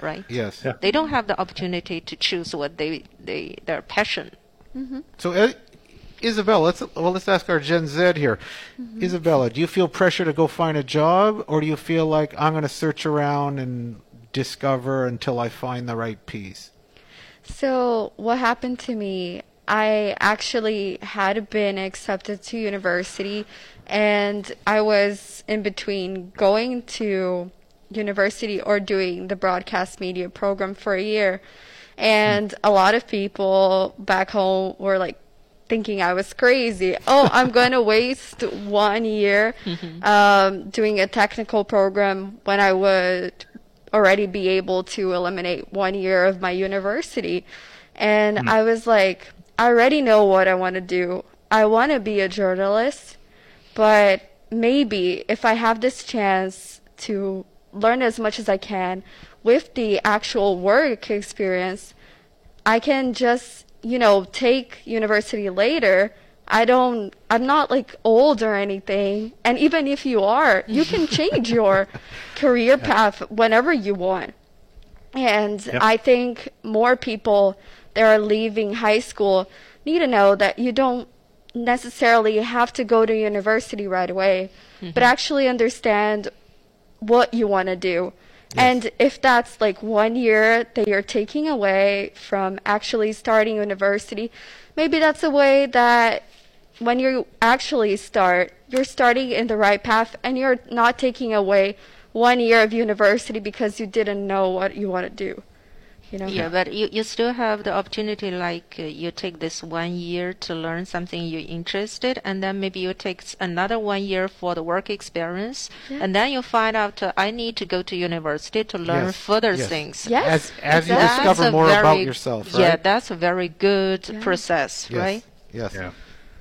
Right? Yes. Yeah. They don't have the opportunity to choose what they, they their passion. Mm-hmm. So uh, Isabella, let's well let's ask our Gen Z here. Mm-hmm. Isabella, do you feel pressure to go find a job, or do you feel like I'm going to search around and discover until I find the right piece? So what happened to me? I actually had been accepted to university, and I was in between going to university or doing the broadcast media program for a year. And a lot of people back home were like thinking I was crazy. Oh, I'm going to waste one year um, doing a technical program when I would already be able to eliminate one year of my university. And I was like, I already know what I want to do. I want to be a journalist, but maybe if I have this chance to learn as much as I can with the actual work experience, I can just, you know, take university later. I don't, I'm not like old or anything. And even if you are, you can [laughs] change your career path whenever you want. And Yep. I think more people that are leaving high school need to know that you don't necessarily have to go to university right away, but mm-hmm. actually understand what you want to do. And if that's like one year that you're taking away from actually starting university, maybe that's a way that when you actually start, you're starting in the right path and you're not taking away one year of university because you didn't know what you want to do. You know? Yeah, but you, you still have the opportunity, like uh, you take this one year to learn something you're interested, and then maybe you take another one year for the work experience, and then you find out uh, I need to go to university to learn Yes, further yes. things. Yes, as as you discover a more about very- yourself, Yeah, that's a very good Yeah. process, yes. right? Yes. Yeah.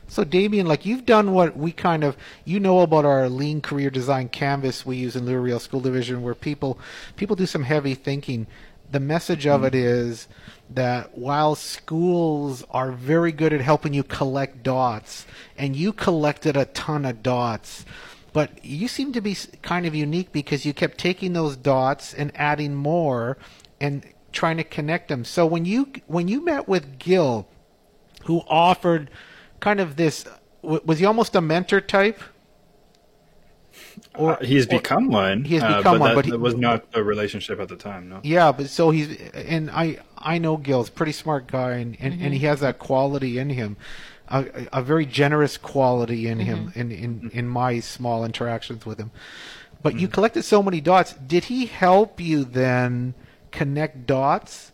So Damien, like you've done what we kind of you know about our lean career design canvas we use in Louis Riel School Division where people people do some heavy thinking. The message of it is that while schools are very good at helping you collect dots and you collected a ton of dots but you seem to be kind of unique because you kept taking those dots and adding more and trying to connect them. So when you when you met with Gil who offered kind of this was he almost a mentor type Uh, he's become one. He has uh, become but one, that, but he- that was not a relationship at the time. No. yeah but so he's and i i know gil's pretty smart guy and and, and he has that quality in him a, a very generous quality in him in, in in my small interactions with him but you collected so many dots did he help you then connect dots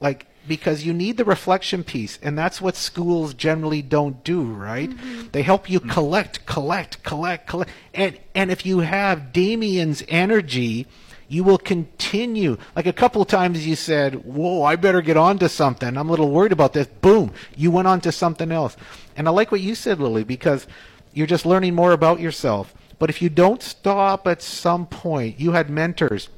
like because you need the reflection piece and that's what schools generally don't do right? Mm-hmm. They help you mm. collect collect collect collect. And and if you have damien's energy you will continue. Like a couple of times you said whoa i better get on to something. I'm a little worried about this. Boom you went on to something else. And i like what you said lily because you're just learning more about yourself. But if you don't stop at some point you had mentors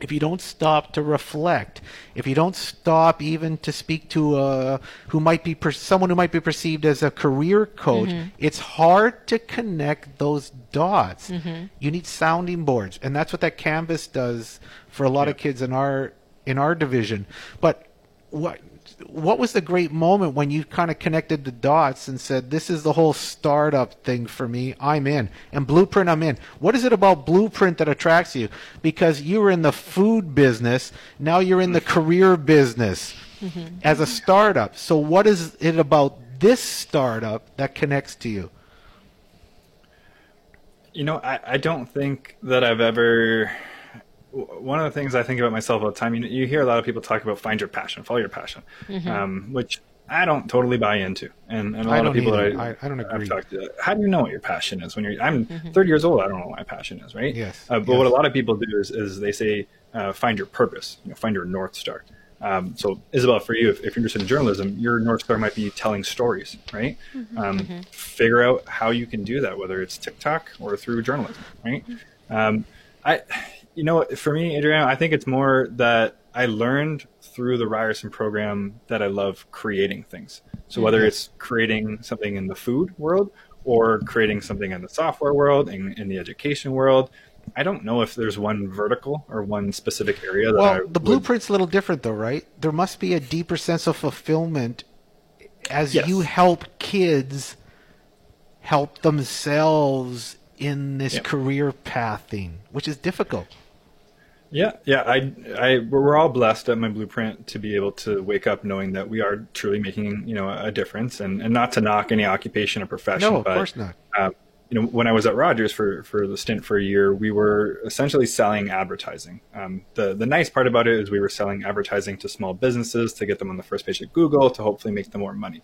if you don't stop to reflect, if you don't stop even to speak to uh, who might be per- someone who might be perceived as a career coach, it's hard to connect those dots. You need sounding boards, and that's what that canvas does for a lot of kids in our in our division. But what what was the great moment when you kind of connected the dots and said, "This is the whole startup thing for me. I'm in." And Blueprint, I'm in. What is it about Blueprint that attracts you? Because you were in the food business, now you're in the mm-hmm. career business mm-hmm. as a startup. So, what is it about this startup that connects to you? You know, I, I don't think that I've ever. W- One of the things I think about myself all the time, you, you hear a lot of people talk about find your passion, follow your passion, um, which I don't totally buy into. And, and a I lot of people either. that I, I- I don't I've agree. talked to, how do you know what your passion is when you're? I'm 30 years old. I don't know what my passion is, right? Yes, Uh, but what a lot of people do is, is they say uh, find your purpose, you know, find your north star. Um, so Isabel, for you, if, if you're interested in journalism, your north star might be telling stories, right? Um, Figure out how you can do that, whether it's TikTok or through journalism, right? Um, I, you know, for me, Adriano, I think it's more that I learned through the Ryerson program that I love creating things. So whether mm-hmm. it's creating something in the food world or creating something in the software world, in, in the education world, I don't know if there's one vertical or one specific area that I Well, the would- blueprint's a little different, though, right? There must be a deeper sense of fulfillment as Yes. you help kids help themselves in this Yep. career pathing, which is difficult. Yeah, yeah. I, I, we're all blessed at my blueprint to be able to wake up knowing that we are truly making, you know, a difference, and, and not to knock any occupation or profession. No, of but, course not. Uh, you know, when I was at Rogers for, for the stint for a year, we were essentially selling advertising. Um, the the nice part about it is we were selling advertising to small businesses to get them on the first page of Google to hopefully make them more money,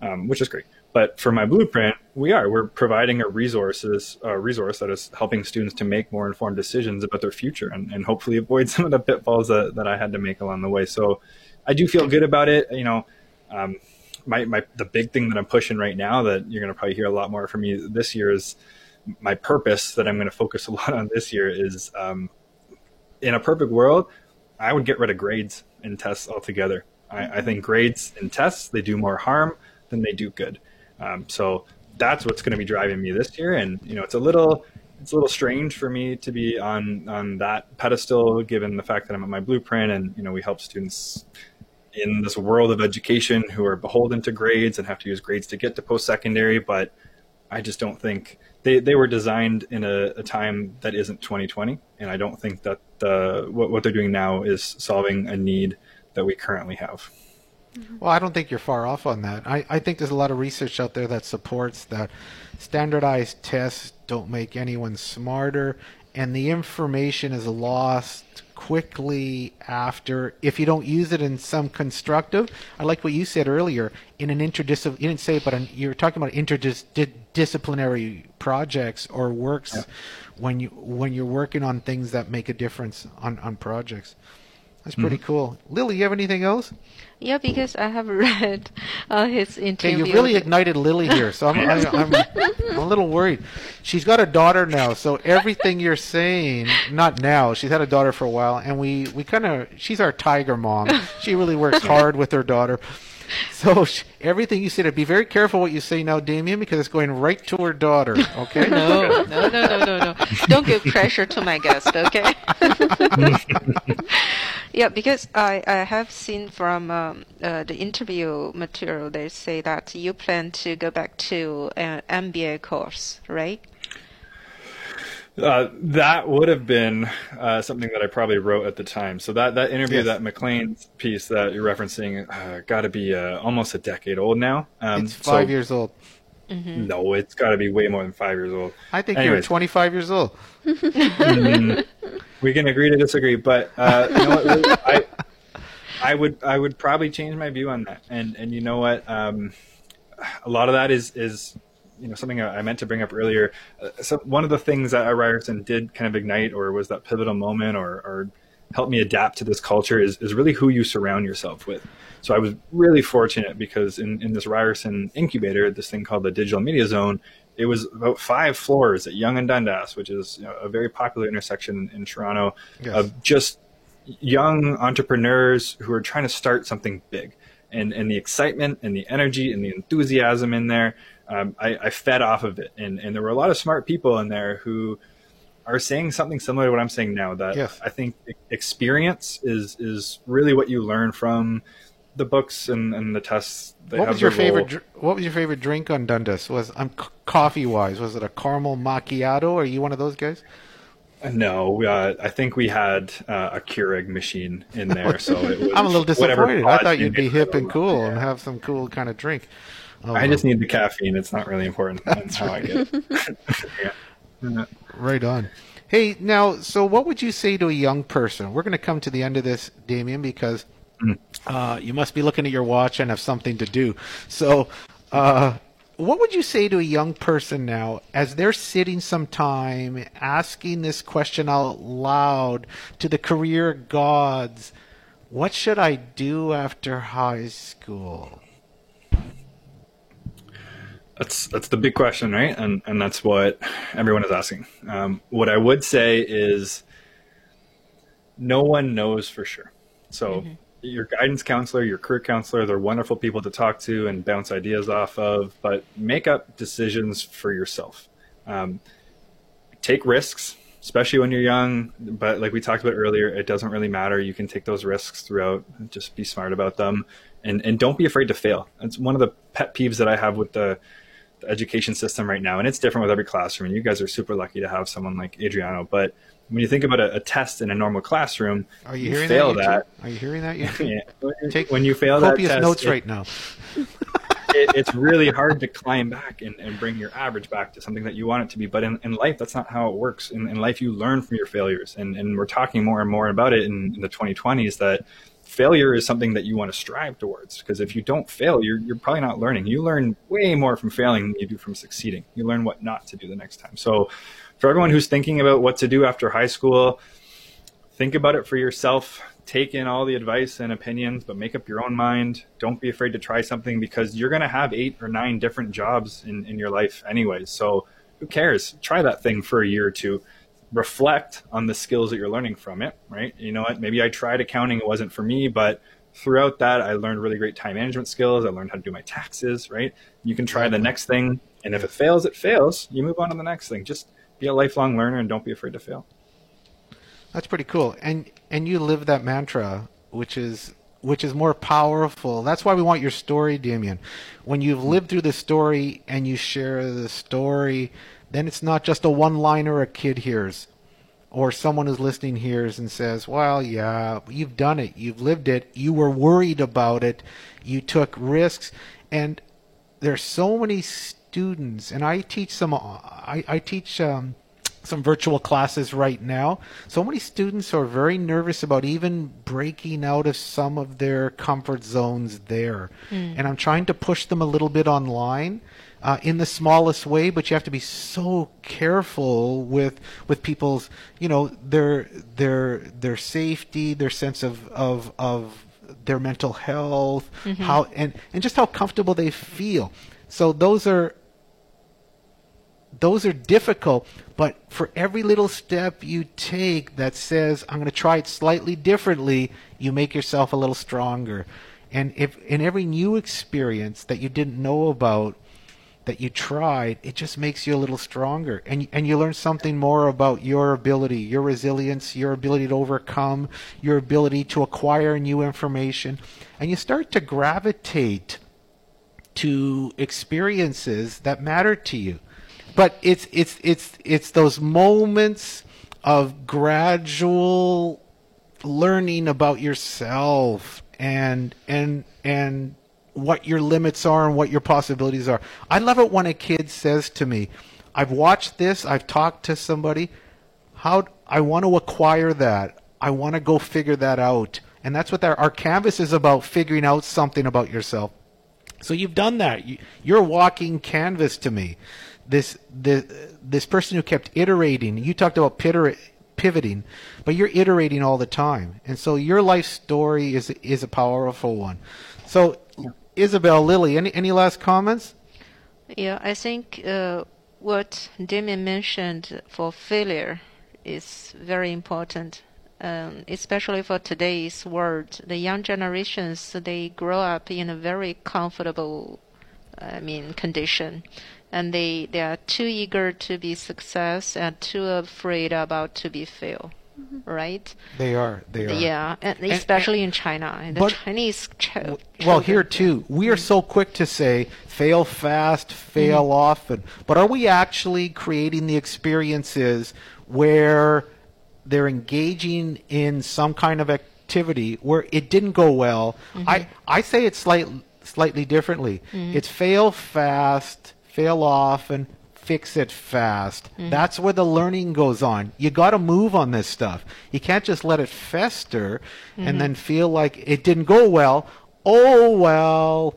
um, which is great. But for my blueprint, we are we're providing a resources a resource that is helping students to make more informed decisions about their future and, and hopefully avoid [laughs] some of the pitfalls that, that I had to make along the way. So I do feel good about it. You know. Um, my, my the big thing that I'm pushing right now that you're going to probably hear a lot more from me this year is my purpose that I'm going to focus [laughs] a lot on this year is um, in a perfect world, I would get rid of grades and tests altogether. I, I think grades and tests they do more harm than they do good. Um, so that's what's going to be driving me this year, and you know it's a little it's a little strange for me to be on on that pedestal given the fact that I'm at my blueprint and you know we help students in this world of education who are beholden to grades and have to use grades to get to post secondary, but I just don't think they, they were designed in a, a, time that isn't 2020. And I don't think that the, what, what they're doing now is solving a need that we currently have. Well, I don't think you're far off on that. I, I think there's a lot of research out there that supports that standardized tests don't make anyone smarter and the information is lost quickly after if you don't use it in some constructive. I like what you said earlier in an interdisciplinary. You didn't say it, but an, you were talking about interdisciplinary projects or works yeah. when you when you're working on things that make a difference on on projects. That's pretty mm-hmm. cool. Lily, you have anything else? Yeah, because I have [laughs] read uh, his interview. Okay, you really ignited Lily here, so I'm, I, I'm, I'm, a little worried. She's got a daughter now, so everything you're saying, not now, she's had a daughter for a while, and we, we kind of, she's our tiger mom. She really works [laughs] hard with her daughter. [laughs] So everything you said, be very careful what you say now, Damien, because it's going right to her daughter. Okay? No, no, no, no, no, no. Don't give pressure to my guest. Okay? [laughs] yeah, because I I have seen from um, uh, the interview material they say that you plan to go back to an MBA course, right? Uh, that would have been uh, something that I probably wrote at the time. So that that interview, yes. that Maclean's piece that you're referencing, uh, got to be uh, almost a decade old now. Um, it's five so, years old. Mm-hmm. No, it's got to be way more than five years old. I think Anyways. you're 25 years old. mm, we can agree to disagree, but uh, you know what, I, I would I would probably change my view on that. And and you know what, um, a lot of that is is you know something I meant to bring up earlier. Uh, so one of the things that Ryerson did kind of ignite, or was that pivotal moment, or, or help me adapt to this culture, is, is really who you surround yourself with. So I was really fortunate because in, in this Ryerson incubator, this thing called the Digital Media Zone, it was about five floors at Yonge and Dundas, which is you know, a very popular intersection in Toronto, yes. of just young entrepreneurs who are trying to start something big. And, and the excitement and the energy and the enthusiasm in there um, I, I, fed off of it. And, and there were a lot of smart people in there who are saying something similar to what I'm saying now. That yes. I think experience is is really what you learn from the books and, and the tests. what was your favorite? Dr- what was your favorite drink on Dundas? Was I'm um, coffee wise? Was it a caramel macchiato? Are you one of those guys? No, uh, I think we had uh, a Keurig machine in there, so [laughs] I'm a little disappointed. I thought you'd be hip and cool yeah. and have some cool kind of drink. Oh, I just need the caffeine. It's not really important. That's, how right. I get. [laughs] yeah. Right on. Hey, now, so what would you say to a young person? We're going to come to the end of this, Damien, because mm. uh, you must be looking at your watch and have something to do. So, uh, what would you say to a young person now as they're sitting some time asking this question out loud to the career gods? What should I do after high school? That's that's the big question, right? And and that's what everyone is asking. Um, what I would say is, no one knows for sure. So mm-hmm. your guidance counselor, your career counselor, they're wonderful people to talk to and bounce ideas off of. But make up decisions for yourself. Um, take risks, especially when you're young. But like we talked about earlier, it doesn't really matter. You can take those risks throughout. Just be smart about them, and and don't be afraid to fail. It's one of the pet peeves that I have with the education system right now, and it's different with every classroom. And you guys are super lucky to have someone like Adriano. But when you think about a, a test in a normal classroom, are you, you hearing fail that, that. Are you hearing that? yeah. Take when you fail copious that test, notes it, right now. [laughs] it, it's really hard to climb back and, and bring your average back to something that you want it to be. But in, in life, that's not how it works. In, in life, you learn from your failures. And, and we're talking more and more about it in, in the 2020s that failure is something that you want to strive towards. Because if you don't fail, you're, you're probably not learning. You learn way more from failing than you do from succeeding. You learn what not to do the next time. So for everyone who's thinking about what to do after high school, think about it for yourself take in all the advice and opinions, but make up your own mind. Don't be afraid to try something because you're going to have eight or nine different jobs in, in your life anyways. So who cares? Try that thing for a year or two. Reflect on the skills that you're learning from it, right? You know what? Maybe I tried accounting, it wasn't for me, but throughout that, I learned really great time management skills. I learned how to do my taxes, right? You can try the next thing, and if it fails, it fails. You move on to the next thing. Just be a lifelong learner and don't be afraid to fail. That's pretty cool. And and you live that mantra, which is which is more powerful. That's why we want your story, Damien. When you've hmm. lived through the story and you share the story, then it's not just a one-liner a kid hears or someone who's listening hears and says, "Well, yeah, you've done it. You've lived it. You were worried about it. You took risks." And there's so many students, and I teach some. I, I teach um, some virtual classes right now. So many students are very nervous about even breaking out of some of their comfort zones there. Mm. And I'm trying to push them a little bit online. Uh, in the smallest way, but you have to be so careful with with people's, you know, their their their safety, their sense of of of their mental health, mm-hmm. how and and just how comfortable they feel. So those are those are difficult, but for every little step you take that says, I'm going to try it slightly differently, you make yourself a little stronger. And if in every new experience that you didn't know about, that you tried, it just makes you a little stronger. And, and you learn something more about your ability, your resilience, your ability to overcome, your ability to acquire new information. And you start to gravitate to experiences that matter to you but it's it's it's it's those moments of gradual learning about yourself and and and what your limits are and what your possibilities are. I love it when a kid says to me, "I've watched this, I've talked to somebody, how I want to acquire that. I want to go figure that out." And that's what our, our canvas is about, figuring out something about yourself. So you've done that. You, you're walking canvas to me this this this person who kept iterating. You talked about pivoting, but you're iterating all the time, and so your life story is is a powerful one. So, Isabel, Lily, any any last comments? Yeah, I think uh, what Damien mentioned for failure is very important. Um, especially for today's world, the young generations they grow up in a very comfortable, I mean, condition and they they are too eager to be success and too afraid about to be fail mm-hmm. Right? They are they are. Yeah and, especially and, in china and the chinese ch- well here too. We are so quick to say fail fast fail mm-hmm. often. But are we actually creating the experiences where they're engaging in some kind of activity where it didn't go well? Mm-hmm. i i say it slightly slightly differently. Mm-hmm. it's fail fast fail off and fix it fast. Mm-hmm. That's where the learning goes on. You got to move on this stuff. You can't just let it fester mm-hmm. and then feel like it didn't go well. Oh well,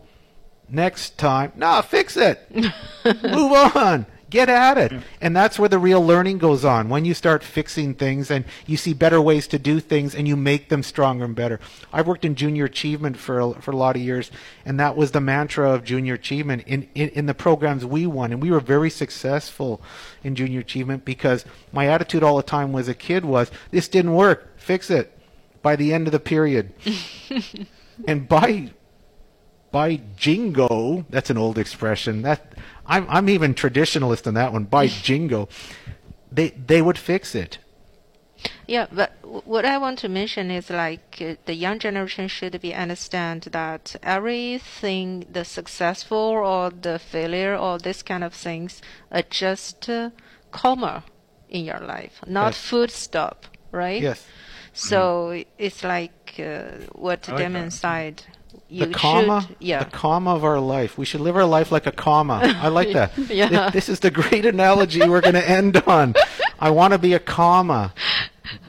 next time. Nah, fix it. [laughs] move on get at it. And that's where the real learning goes on. When you start fixing things and you see better ways to do things and you make them stronger and better. I've worked in junior achievement for a, for a lot of years, and that was the mantra of junior achievement in, in, in the programs we won. And we were very successful in junior achievement because my attitude all the time was a kid was, this didn't work, fix it by the end of the period. [laughs] and by by jingo, that's an old expression. That I'm I'm even traditionalist on that one. By [laughs] jingo, they they would fix it. Yeah, but what I want to mention is like uh, the young generation should be understand that everything, the successful or the failure or this kind of things, are just uh, comma in your life, not yes. food stop, right? Yes. So mm. it's like uh, what Damien said you the comma, should yeah the comma of our life. We should live our life like a comma. I like that. [laughs] Yeah. Th- This is the great analogy we're going to end on. I want to be a comma.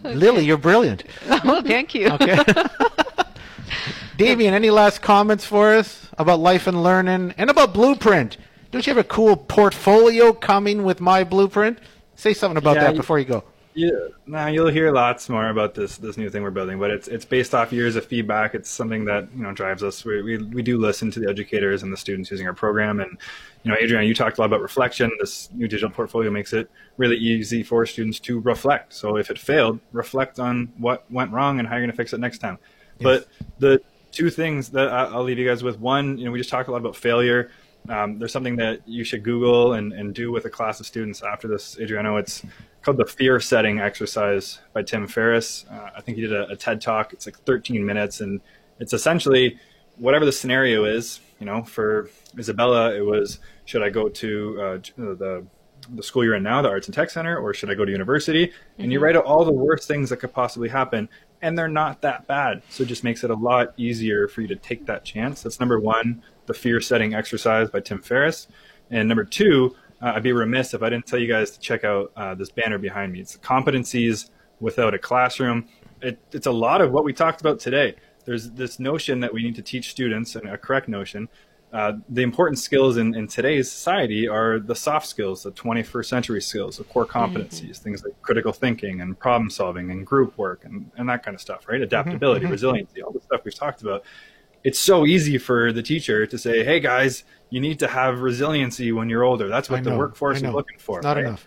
Lily, you're brilliant. [laughs] oh thank you Okay. [laughs] Damien, any last comments for us about life and learning and about Blueprint? Don't you have a cool portfolio coming with my Blueprint? Say something about Yeah, that you- before you go. Yeah, now you'll hear lots more about this this new thing we're building, but it's it's based off years of feedback. It's something that you know drives us. We we, we do listen to the educators and the students using our program, and you know, Adrian, you talked a lot about reflection. This new digital portfolio makes it really easy for students to reflect. So if it failed, reflect on what went wrong and how you're going to fix it next time. But the two things that I'll leave you guys with: one, you know, we just talked a lot about failure. Um, there's something that you should Google and, and do with a class of students after this, Adriano. It's called the fear setting exercise by Tim Ferriss. Uh, I think he did a, a TED talk. It's like 13 minutes, and it's essentially whatever the scenario is. You know, for Isabella, it was should I go to uh, uh, the the school you're in now, the Arts and Tech Center, or should I go to university? And you write out all the worst things that could possibly happen, and they're not that bad. So it just makes it a lot easier for you to take that chance. That's number one, the fear setting exercise by Tim Ferriss. And number two, uh, I'd be remiss if I didn't tell you guys to check out uh, this banner behind me. It's competencies without a classroom. It, it's a lot of what we talked about today. There's this notion that we need to teach students, and a correct notion, uh, the important skills in, in today's society are the soft skills, the 21st century skills, the core competencies, things like critical thinking and problem solving and group work and, and that kind of stuff, right? Adaptability, resiliency, all the stuff we've talked about. It's so easy for the teacher to say, hey guys, you need to have resiliency when you're older. That's I what the workforce is looking for. It's not right? enough.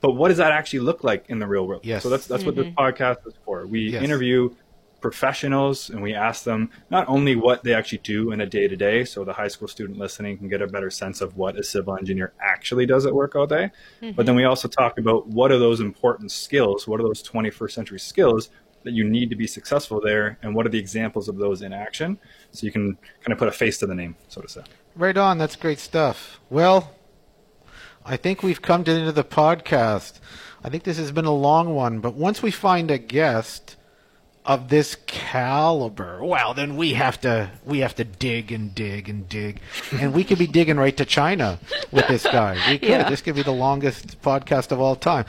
But what does that actually look like in the real world? Yes. So that's that's what this mm-hmm. podcast is for. We Yes. interview professionals and we ask them not only what they actually do in a day to day, so the high school student listening can get a better sense of what a civil engineer actually does at work all day, but mm-hmm. then we also talk about what are those important skills, what are those 21st century skills that you need to be successful there, and what are the examples of those in action, so you can kind of put a face to the name, so to say. Right on. That's great stuff. Well, I think we've come to the end of the podcast. I think this has been a long one, but once we find a guest of this caliber, well, then we have to we have to dig and dig and dig, and we could be digging right to China with this guy. We could. [laughs] Yeah. This could be the longest podcast of all time.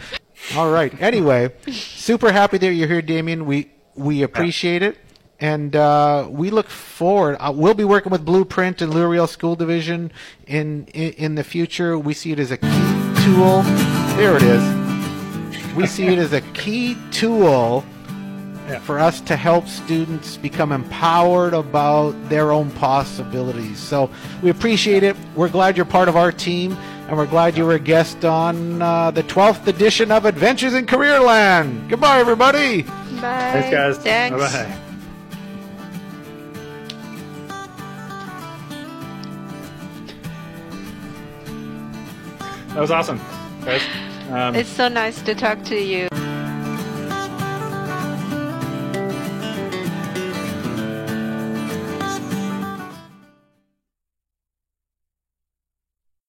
All right. Anyway, super happy that you're here, Damien. We we appreciate it, and uh, we look forward. Uh, we'll be working with Blueprint and Louis Riel School Division in, in in the future. We see it as a key tool. There it is. We see it as a key tool for us to help students become empowered about their own possibilities. So we appreciate it. We're glad you're part of our team, and we're glad you were a guest on uh, the 12th edition of Adventures in Careerland. Goodbye, everybody. Bye. Thanks, guys. Thanks. Bye-bye. That was awesome, guys. Um, it's so nice to talk to you